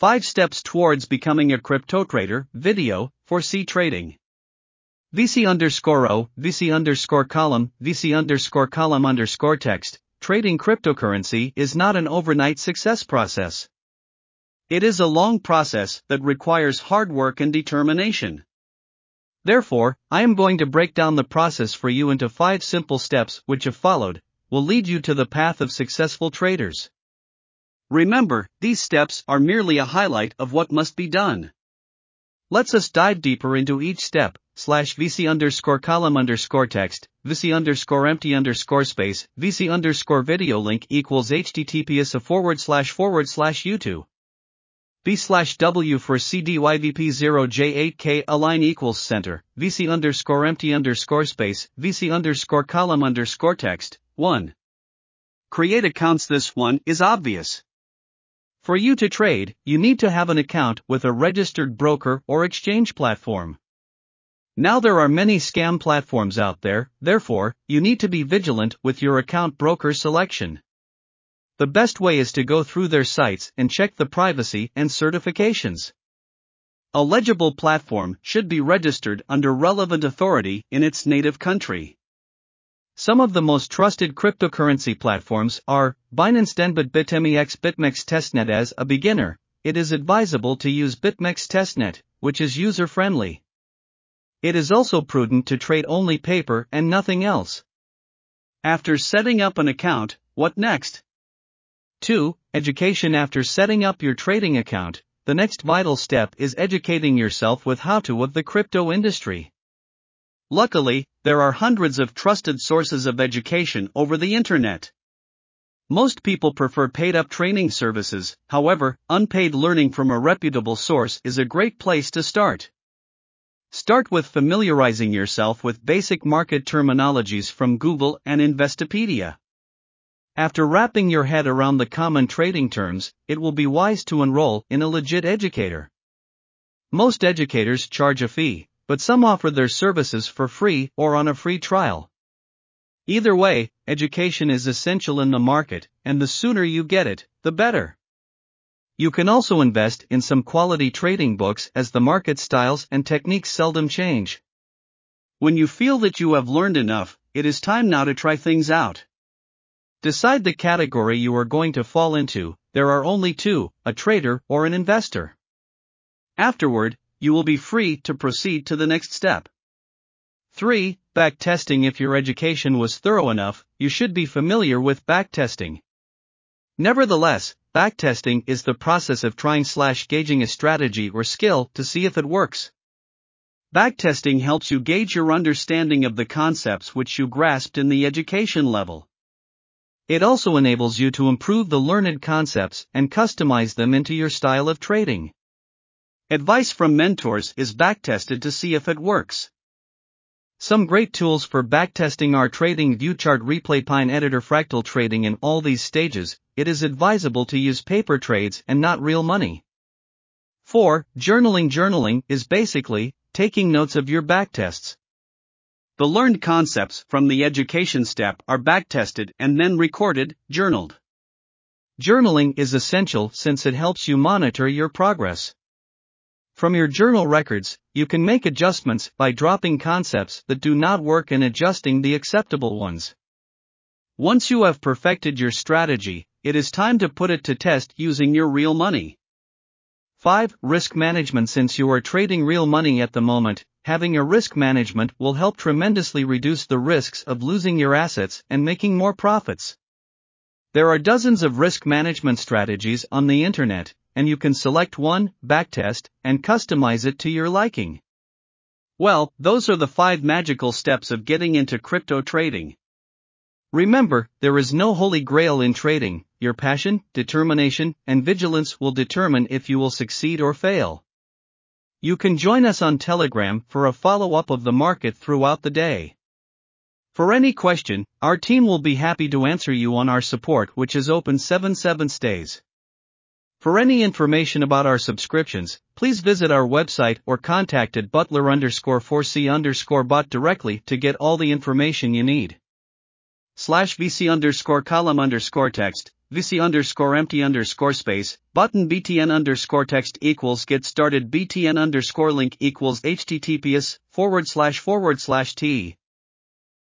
5 Steps Towards Becoming a Crypto Trader, video, 4C Trading. VC underscore O, VC underscore column, VC underscore column underscore text. Trading cryptocurrency is not an overnight success process. It is a long process that requires hard work and determination. Therefore, I am going to break down the process for you into five simple steps which, if followed, will lead you to the path of successful traders. Remember, these steps are merely a highlight of what must be done. Let's us dive deeper into each step, slash VC underscore column underscore text, VC underscore empty underscore space, VC underscore video link equals HTTPS a forward slash forward slash YouTube. B slash W for CDYVP0J8K align equals center, VC underscore empty underscore space, VC underscore column underscore text, 1. Create accounts This one is obvious. For you to trade, you need to have an account with a registered broker or exchange platform. Now there are many scam platforms out there, therefore, you need to be vigilant with your account broker selection. The best way is to go through their sites and check the privacy and certifications. A legible platform should be registered under relevant authority in its native country. Some of the most trusted cryptocurrency platforms are Binance Denbit BitMEX BitMEX Testnet. As a beginner, it is advisable to use BitMEX Testnet, which is user friendly. It is also prudent to trade only paper and nothing else. After setting up an account, what next? 2. Education After setting up your trading account, the next vital step is educating yourself with how to of the crypto industry. Luckily, there are hundreds of trusted sources of education over the internet. Most people prefer paid up training services, however, unpaid learning from a reputable source is a great place to start. Start with familiarizing yourself with basic market terminologies from Google and Investopedia. After wrapping your head around the common trading terms, it will be wise to enroll in a legit educator. Most educators charge a fee, but some offer their services for free or on a free trial. Either way, education is essential in the market, and the sooner you get it, the better. You can also invest in some quality trading books as the market styles and techniques seldom change. When you feel that you have learned enough, it is time now to try things out. Decide the category you are going to fall into, there are only two a trader or an investor. Afterward, you will be free to proceed to the next step. 3. Backtesting If your education was thorough enough, you should be familiar with backtesting. Nevertheless, Backtesting is the process of trying slash gauging a strategy or skill to see if it works. Backtesting helps you gauge your understanding of the concepts which you grasped in the education level. It also enables you to improve the learned concepts and customize them into your style of trading. Advice from mentors is backtested to see if it works. Some great tools for backtesting are Trading View Chart Replay Pine Editor Fractal Trading in all these stages, it is advisable to use paper trades and not real money. 4. Journaling Journaling is basically taking notes of your backtests. The learned concepts from the education step are backtested and then recorded, journaled. Journaling is essential since it helps you monitor your progress. From your journal records, you can make adjustments by dropping concepts that do not work and adjusting the acceptable ones. Once you have perfected your strategy, it is time to put it to test using your real money. 5. Risk management Since you are trading real money at the moment, having a risk management will help tremendously reduce the risks of losing your assets and making more profits. There are dozens of risk management strategies on the internet, and you can select one, backtest, and customize it to your liking. Well, those are the five magical steps of getting into crypto trading. Remember, there is no holy grail in trading, your passion, determination, and vigilance will determine if you will succeed or fail. You can join us on Telegram for a follow up of the market throughout the day. For any question, our team will be happy to answer you on our support, which is open 7 7 days. For any information about our subscriptions, please visit our website or contact at butler underscore 4c underscore bot directly to get all the information you need. Slash vc underscore column underscore text, VC underscore empty underscore space, button BTN underscore text equals get started BTN underscore link equals HTTPS forward slash forward slash T.